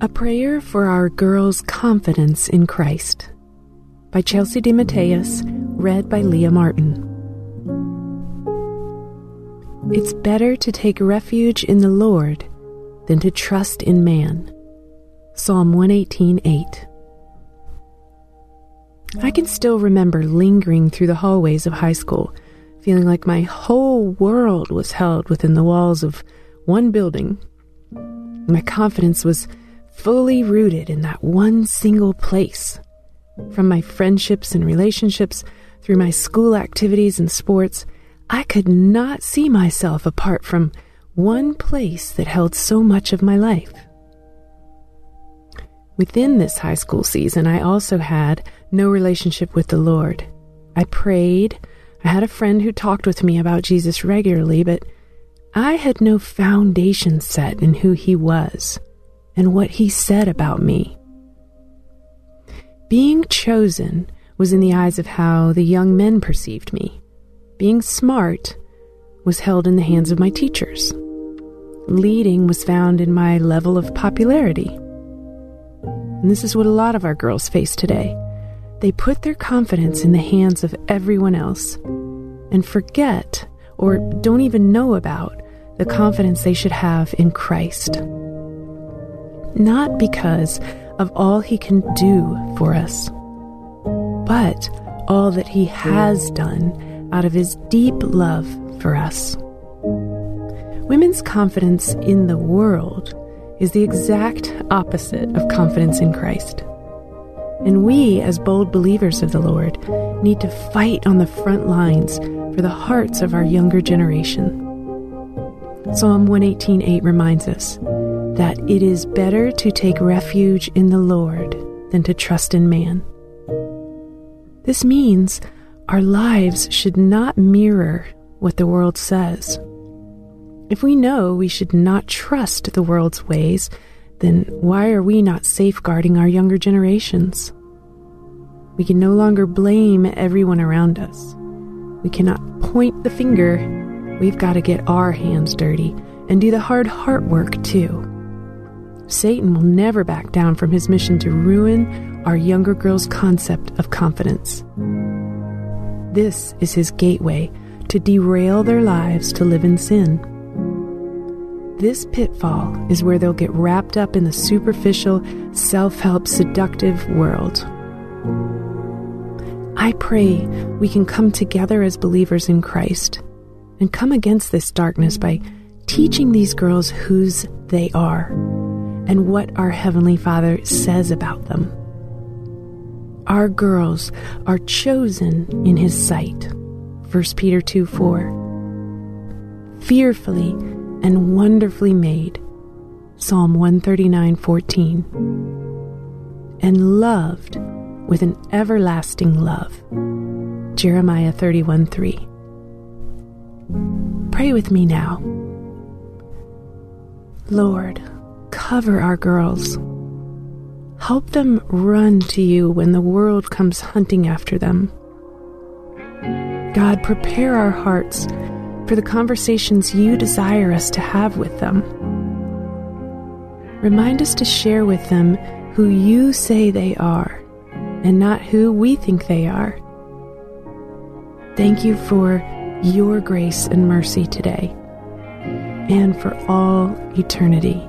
A Prayer for Our Girls' Confidence in Christ by Chelsea DeMatteis, read by Leah Martin. It's better to take refuge in the Lord than to trust in man. Psalm 118:8. I can still remember lingering through the hallways of high school, feeling like my whole world was held within the walls of one building. My confidence was fully rooted in that one single place. From my friendships and relationships through my school activities and sports, I could not see myself apart from one place that held so much of my life. Within this high school season, I also had no relationship with the Lord. I prayed. I had a friend who talked with me about Jesus regularly, but I had no foundation set in who he was and what he said about me. Being chosen was in the eyes of how the young men perceived me. Being smart was held in the hands of my teachers. Leading was found in my level of popularity. And this is what a lot of our girls face today. They put their confidence in the hands of everyone else and forget or don't even know about the confidence they should have in Christ. Not because of all He can do for us, but all that He has done out of His deep love for us. Women's confidence in the world is the exact opposite of confidence in Christ. And we, as bold believers of the Lord, need to fight on the front lines for the hearts of our younger generation. Psalm 118:8 reminds us that it is better to take refuge in the Lord than to trust in man. This means our lives should not mirror what the world says. If we know we should not trust the world's ways, then why are we not safeguarding our younger generations? We can no longer blame everyone around us. We cannot point the finger. We've got to get our hands dirty and do the hard heart work too. Satan will never back down from his mission to ruin our younger girls' concept of confidence. This is his gateway to derail their lives to live in sin. This pitfall is where they'll get wrapped up in the superficial, self help, seductive world. I pray we can come together as believers in Christ and come against this darkness by teaching these girls whose they are and what our Heavenly Father says about them. Our girls are chosen in His sight. 1 Peter 2 4. Fearfully and wonderfully made. Psalm 139 14. And loved with an everlasting love. Jeremiah 31 3. Pray with me now. Lord, cover our girls. Help them run to you when the world comes hunting after them. God, prepare our hearts for the conversations you desire us to have with them. Remind us to share with them who you say they are and not who we think they are. Thank you for your grace and mercy today and for all eternity.